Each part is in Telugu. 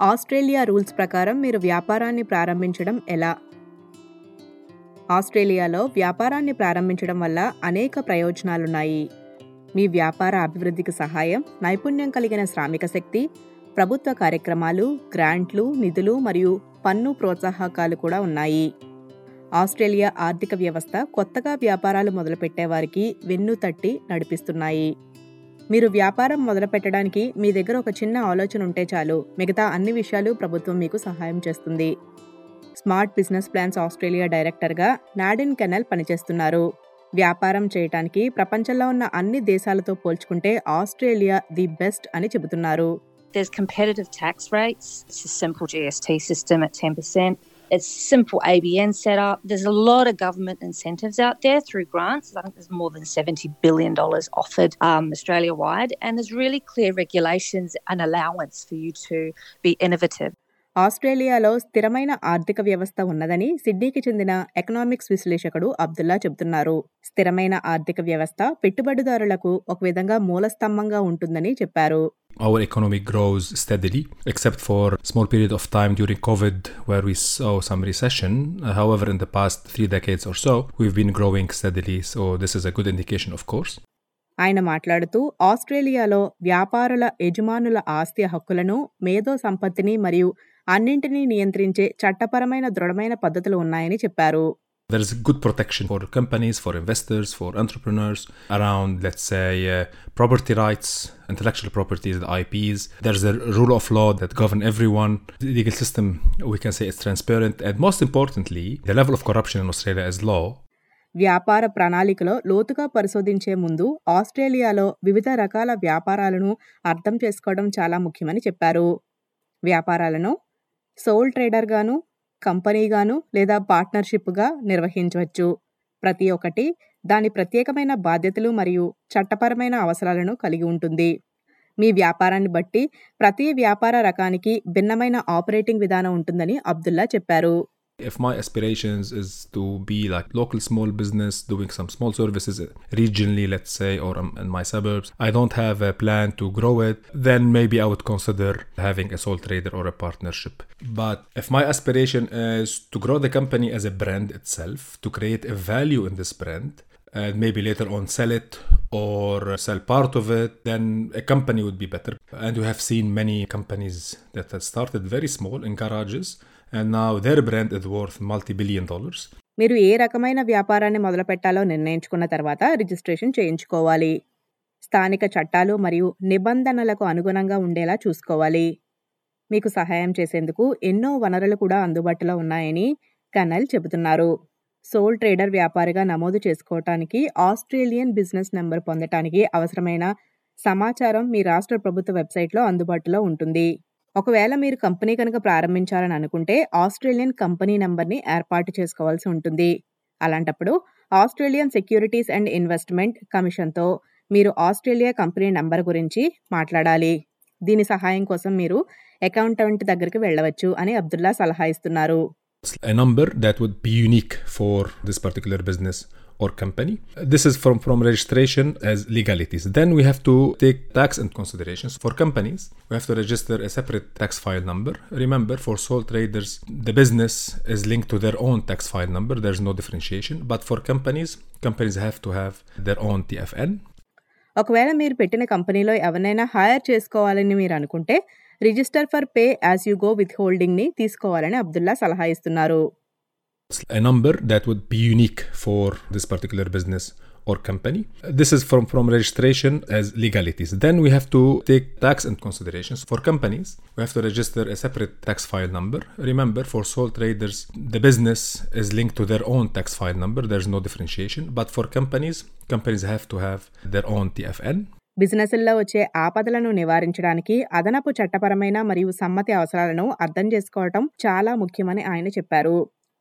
ఆస్ట్రేలియా రూల్స్ ప్రకారం మీరు వ్యాపారాన్ని ప్రారంభించడం ఎలా? ఆస్ట్రేలియాలో వ్యాపారాన్ని ప్రారంభించడం వల్ల అనేక ప్రయోజనాలున్నాయి. మీ వ్యాపార అభివృద్ధికి సహాయం నైపుణ్యం కలిగిన శ్రామిక శక్తి ప్రభుత్వ కార్యక్రమాలు గ్రాంట్లు నిధులు మరియు పన్ను ప్రోత్సాహకాలు కూడా ఉన్నాయి. ఆస్ట్రేలియా ఆర్థిక వ్యవస్థ కొత్తగా వ్యాపారాలు మొదలుపెట్టేవారికి వెన్ను తట్టి నడిపిస్తున్నాయి. మీరు వ్యాపారం మొదలుపెట్టడానికి మీ దగ్గర ఒక చిన్న ఆలోచన ఉంటే చాలు మిగతా అన్ని విషయాలు ప్రభుత్వం మీకు సహాయం చేస్తుంది స్మార్ట్ బిజినెస్ ప్లాన్స్ ఆస్ట్రేలియా డైరెక్టర్గా నాడిన్ కెనల్ పనిచేస్తున్నారు వ్యాపారం చేయటానికి ప్రపంచంలో ఉన్న అన్ని దేశాలతో పోల్చుకుంటే ఆస్ట్రేలియా ది బెస్ట్ అని చెబుతున్నారు There's competitive tax rates. It's a simple GST system at 10%. It's simple ABN setup. There's a lot of government incentives out there through grants. I think there's more than $70 billion offered um, Australia wide. And there's really clear regulations and allowance for you to be innovative. ఆస్ట్రేలియాలో స్థిరమైన ఆర్థిక వ్యవస్థ ఉన్నదని సిడ్నీకి చెందిన ఎకనామిక్స్ విశ్లేషకుడు అబ్దుల్లా చెబుతున్నారు స్థిరమైన ఆర్థిక వ్యవస్థ పెట్టుబడిదారులకు ఒక విధంగా మూలస్తంభంగా ఉంటుందని చెప్పారు our economy grows steadily, except for a small period of time during COVID where we saw some recession. Uh, however, in the past three decades or so, we've been growing steadily. So this is a good indication, of course. ఆయన మాట్లాడుతూ ఆస్ట్రేలియాలో వ్యాపారుల యజమానుల ఆస్తి హక్కులను మేధో సంపత్తిని మరియు అన్నింటినీ నియంత్రించే చట్టపరమైన దృఢమైన పద్ధతులు ఉన్నాయని చెప్పారు There's good protection for companies, for investors, for entrepreneurs around, let's say, uh, property rights, intellectual properties, the IPs. There's a rule of law that govern everyone. The legal system, we can say, is transparent. And most importantly, the level of corruption in Australia is low. వ్యాపార ప్రణాళికలో లోతుగా పరిశోధించే ముందు ఆస్ట్రేలియాలో వివిధ రకాల వ్యాపారాలను అర్థం చేసుకోవడం చాలా ముఖ్యమని చెప్పారు వ్యాపారాలను సోల్ ట్రేడర్గాను కంపెనీగాను లేదా పార్ట్నర్షిప్గా నిర్వహించవచ్చు. ప్రతి ఒక్కటి దాని ప్రత్యేకమైన బాధ్యతలు మరియు చట్టపరమైన అవసరాలను కలిగి ఉంటుంది. మీ వ్యాపారాన్ని బట్టి ప్రతి వ్యాపార రకానికి భిన్నమైన ఆపరేటింగ్ విధానం ఉంటుందని అబ్దుల్లా చెప్పారు. If my aspirations is to be like local small business doing some small services regionally, let's say, or um, in my suburbs, I don't have a plan to grow it, then maybe I would consider having a sole trader or a partnership. But if my aspiration is to grow the company as a brand itself, to create a value in this brand, and maybe later on sell it or sell part of it, then a company would be better. And we have seen many companies that have started very small in garages and now their brand is worth multi billion dollars మీరు ఏ రకమైన వ్యాపారాన్ని మొదలుపెట్టాలో నిర్ణయించుకున్న తర్వాత రిజిస్ట్రేషన్ చేయించుకోవాలి. స్థానిక చట్టాలు మరియు నిబంధనలకు అనుగుణంగా ఉండేలా చూసుకోవాలి. మీకు సహాయం చేసేందుకు ఎన్నో వనరులు కూడా అందుబాటులో ఉన్నాయని కనల్ చెబుతున్నారు. సోల్ ట్రేడర్ వ్యాపారిగా నమోదు చేసుకోవటానికి ఆస్ట్రేలియన్ బిజినెస్ నెంబర్ పొందటానికి అవసరమైన సమాచారం మీ రాష్ట్ర ప్రభుత్వ వెబ్సైట్లో అందుబాటులో ఉంటుంది. ఒకవేళ మీరు కంపెనీ కనుక ప్రారంభించాలని అనుకుంటే ఆస్ట్రేలియన్ కంపెనీ నెంబర్ని ఏర్పాటు చేసుకోవాల్సి ఉంటుంది. అలాంటప్పుడు ఆస్ట్రేలియన్ సెక్యూరిటీస్ అండ్ ఇన్వెస్ట్మెంట్ కమిషన్తో మీరు ఆస్ట్రేలియా కంపెనీ నెంబర్ గురించి మాట్లాడాలి. దీని సహాయం కోసం మీరు అకౌంటెంట్ దగ్గరికి వెళ్ళవచ్చు అని అబ్దుల్లా సలహా ఇస్తున్నారు. A number that would be unique for this particular business. or company. This is from, from registration as legalities. Then we have to take tax into considerations. For companies, we have to register a separate tax file number. Remember, for sole traders, the business is linked to their own tax file number. There's no differentiation. But for companies, companies have to have their own TFN. ఒకవేళ మీరు పెట్టిన కంపెనీలో ఎవరినైనా హైర్ చేసుకోవాలని మీరు అనుకుంటే register for pay as you go with హోల్డింగ్ని తీసుకోవాలని అబ్దుల్లా సలహా ఇస్తున్నారు A number that would be unique for this particular business or company. This is from, from registration as legalities. Then we have to take tax into considerations. For companies, we have to register a separate tax file number. Remember, for sole traders, the business is linked to their own tax file number. There's no differentiation. But for companies, companies have to have their own TFN. బిజినెస్ల్లో వచ్చే ఆపదలను నివారించడానికి అదనపు చట్టపరమైన మరియు సమ్మతి అవసరాలను అర్థం చేసుకోవటం చాలా ముఖ్యమని ఆయన చెప్పారు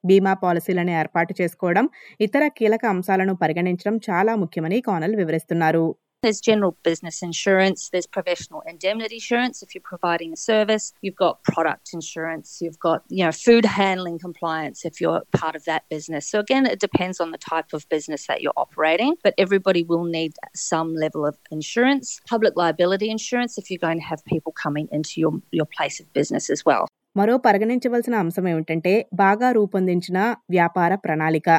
బీమా పాలసీలను ఏర్పాటు చేసుకోవడం ఇతర కీలక అంశాలను పరిగణించడం చాలా ముఖ్యమని కానల్ వివరిస్తున్నారు There's general business insurance, there's professional indemnity insurance if you're providing a service, you've got product insurance, you've got, you know, food handling compliance if you're part of that business. So again, it depends on the type of business that you're operating, but everybody will need some level of insurance, public liability insurance if you're going to have people coming into your, your place of business as well. మరో పరిగణించవలసిన అంశం ఏమిటంటే బాగా రూపొందించిన వ్యాపార ప్రణాళిక.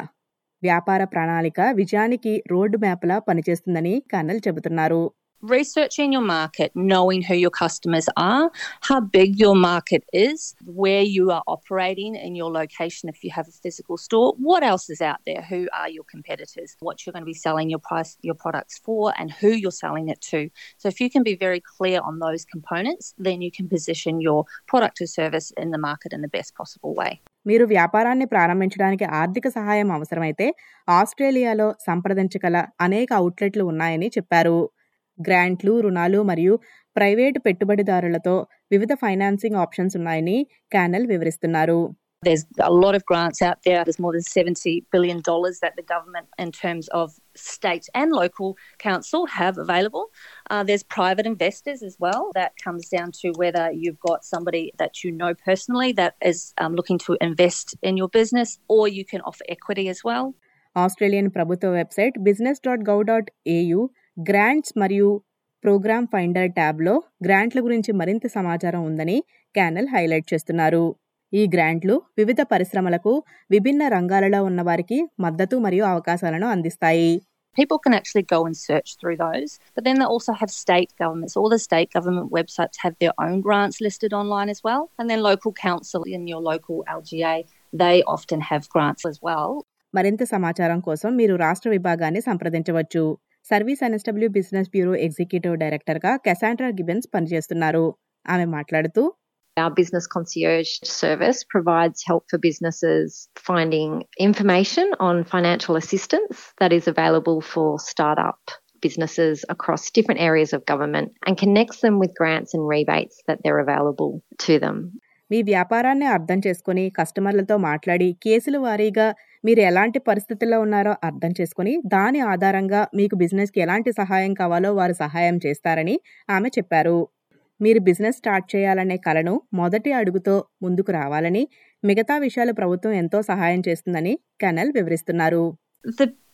వ్యాపార ప్రణాళిక విజయానికి రోడ్డు మ్యాప్లా పనిచేస్తుందని కన్నల్ చెబుతున్నారు. researching your market, knowing who your customers are, how big your market is, where you are operating in your location if you have a physical store, what else is out there, who are your competitors, what you're going to be selling your price your products for and who you're selling it to. So if you can be very clear on those components, then you can position your product or service in the market in the best possible way. మీరు వ్యాపారాన్ని ప్రారంభించడానికి ఆర్థిక సహాయం అవసరమైతే ఆస్ట్రేలియాలో సంప్రదించగల అనేక అవుట్లెట్లు ఉన్నాయని చెప్పారు గ్రాంట్లు రుణాలు మరియు ప్రైవేటు పెట్టుబడిదారులతో వివిధ ఫైనాన్సింగ్ ఆప్షన్స్ ఉన్నాయని క్యానల్ వివరిస్తున్నారు There's a lot of grants out there. There's more than $70 billion that the government, in terms of state and local council, have available. Uh, there's private investors as well. That comes down to whether you've got somebody that you know personally that is um, looking to invest in your business, or you can offer equity as well. Australian ప్రభుత్వ website business dot gov dot AU grants మరియు ప్రోగ్రామ్ ఫైండర్ ట్యాబ్లో గ్రాంట్ల గురించి మరింత సమాచారం ఉందని క్యానల్ హైలైట్ చేస్తున్నారు ఈ గ్రాంట్లు వివిధ పరిశ్రమలకు విభిన్న రంగాలలో ఉన్న వారికి మద్దతు మరియు అవకాశాలను అందిస్తాయి People can actually go and search through those, but then they also have state governments. All the state government websites have their own grants listed online as well, and then local council in your local LGA they often have grants as well. మరింత సమాచారం కోసం మీరు రాష్ట్ర విభాగాన్ని సంప్రదించవచ్చు Service NSW business bureau executive డైరెక్టర్గా కెసాండ్రా గిబెన్స్ పనిచేస్తున్నారు ఆమె మాట్లాడుతూ Our business concierge service provides help for businesses finding information on financial assistance that is available for startup businesses across different areas of government and connects them with grants and rebates that they're available to them. మీ వ్యాపారాన్ని అర్థం చేసుకొని కస్టమర్లతో మాట్లాడి కేసుల వారీగా మీరు ఎలాంటి పరిస్థితుల్లో ఉన్నారో అర్థం చేసుకొని దాని ఆధారంగా మీకు బిజినెస్కి ఎలాంటి సహాయం కావాలో వారు సహాయం చేస్తారని ఆమె చెప్పారు. మీరు బిజినెస్ స్టార్ట్ చేయాలనే కలను మొదటి అడుగుతో ముందుకు రావాలని మిగతా విషయాలు ప్రభుత్వం ఎంతో సహాయం చేస్తుందని కెనల్ వివరిస్తున్నారు.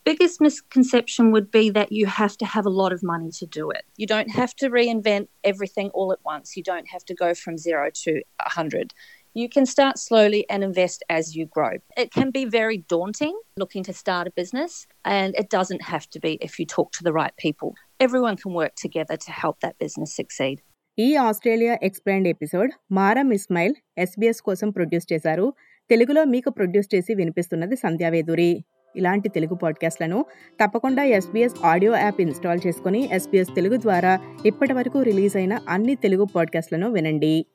biggest misconception would be that you have to have a lot of money to do it. You don't have to reinvent everything all at once. You don't have to go from zero to a 100. You can start slowly and invest as you grow. It can be very daunting looking to start a business, and it doesn't have to be if you talk to the right people. Everyone can work together to help that business succeed. ఈ Australia explained episode Maram Ismail SBS కోసం ప్రొడ్యూస్ చేశారు తెలుగులో మీకు ప్రొడ్యూస్ చేసి వినిపిస్తున్నది సంధ్యావేదూరి ఇలాంటి తెలుగు పాడ్కాస్ట్లను తప్పకుండా ఎస్బీఎస్ ఆడియో యాప్ ఇన్స్టాల్ చేసుకుని ఎస్బీఎస్ తెలుగు ద్వారా ఇప్పటి వరకు రిలీజ్ అయిన అన్ని తెలుగు పాడ్కాస్ట్లను వినండి.